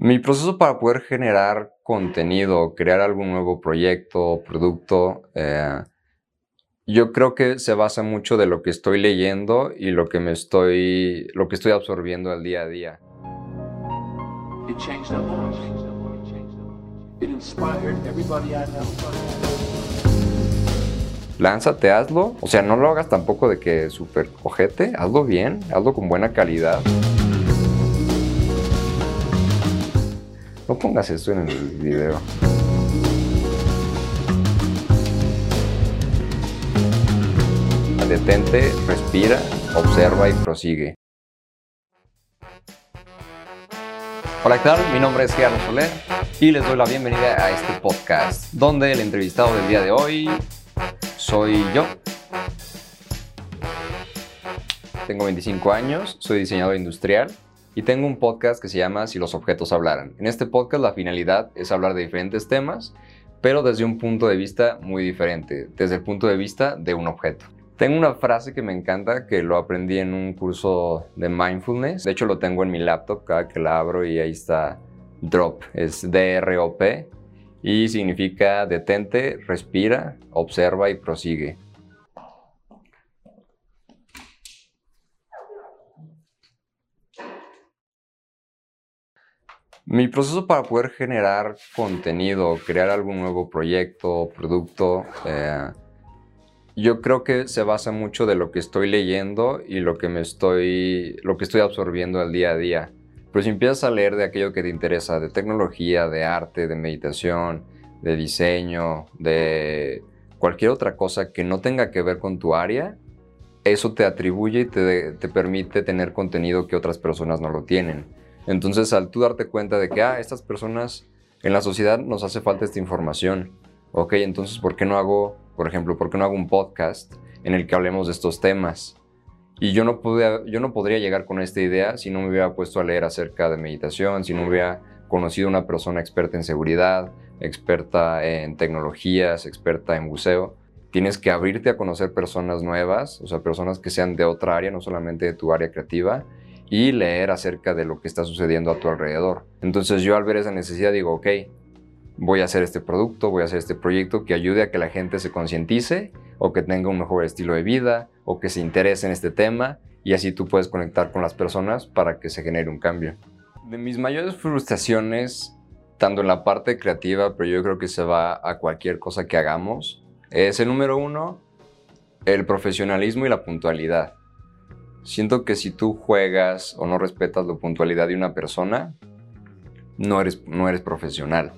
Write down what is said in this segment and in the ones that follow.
Mi proceso para poder generar contenido, crear algún nuevo proyecto, producto, eh, yo creo que se basa mucho de lo que estoy leyendo y lo que me estoy, lo que estoy absorbiendo al día a día. Lánzate, hazlo. O sea, no lo hagas tampoco de que súper cojete. Hazlo bien, hazlo con buena calidad. No pongas esto en el video. Detente, respira, observa y prosigue. Hola, ¿qué tal? Mi nombre es Gerardo Soler y les doy la bienvenida a este podcast, donde el entrevistado del día de hoy soy yo. Tengo 25 años, soy diseñador industrial y tengo un podcast que se llama Si los objetos hablaran. En este podcast la finalidad es hablar de diferentes temas, pero desde un punto de vista muy diferente, desde el punto de vista de un objeto. Tengo una frase que me encanta, que lo aprendí en un curso de mindfulness. De hecho, lo tengo en mi laptop cada que la abro y ahí está drop. Es D-R-O-P y significa detente, respira, observa y prosigue. Mi proceso para poder generar contenido, crear algún nuevo proyecto, producto, eh, yo creo que se basa mucho de lo que estoy leyendo y lo que me estoy, lo que estoy absorbiendo al día a día. Pero si empiezas a leer de aquello que te interesa, de tecnología, de arte, de meditación, de diseño, de cualquier otra cosa que no tenga que ver con tu área, eso te atribuye y te permite tener contenido que otras personas no lo tienen. Entonces, al tú darte cuenta de que, ah, estas personas en la sociedad nos hace falta esta información, ok, entonces, ¿por qué no hago, por ejemplo, por qué no hago un podcast en el que hablemos de estos temas? Y yo no, pude, yo no podría llegar con esta idea si no me hubiera puesto a leer acerca de meditación, si no hubiera conocido a una persona experta en seguridad, experta en tecnologías, experta en buceo. Tienes que abrirte a conocer personas nuevas, o sea, personas que sean de otra área, no solamente de tu área creativa, y leer acerca de lo que está sucediendo a tu alrededor. Entonces yo al ver esa necesidad digo, ok, voy a hacer este producto, voy a hacer este proyecto que ayude a que la gente se concientice o que tenga un mejor estilo de vida o que se interese en este tema y así tú puedes conectar con las personas para que se genere un cambio. De mis mayores frustraciones, tanto en la parte creativa, pero yo creo que se va a cualquier cosa que hagamos, es el número uno, el profesionalismo y la puntualidad. Siento que si tú juegas o no respetas la puntualidad de una persona, no eres, no eres profesional.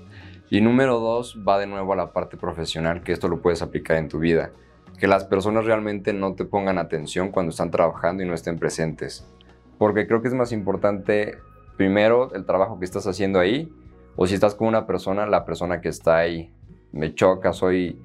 Y número dos, va de nuevo a la parte profesional, que esto lo puedes aplicar en tu vida. Que las personas realmente no te pongan atención cuando están trabajando y no estén presentes. Porque creo que es más importante, primero, el trabajo que estás haciendo ahí, o si estás con una persona, la persona que está ahí. Me choca, soy,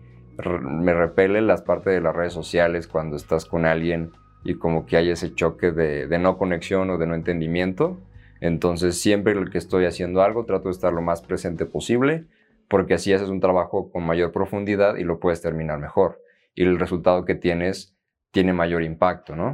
me repele las partes de las redes sociales cuando estás con alguien y como que hay ese choque de, no conexión o de no entendimiento. Entonces siempre que estoy haciendo algo trato de estar lo más presente posible porque así haces un trabajo con mayor profundidad y lo puedes terminar mejor. Y el resultado que tienes tiene mayor impacto, ¿no?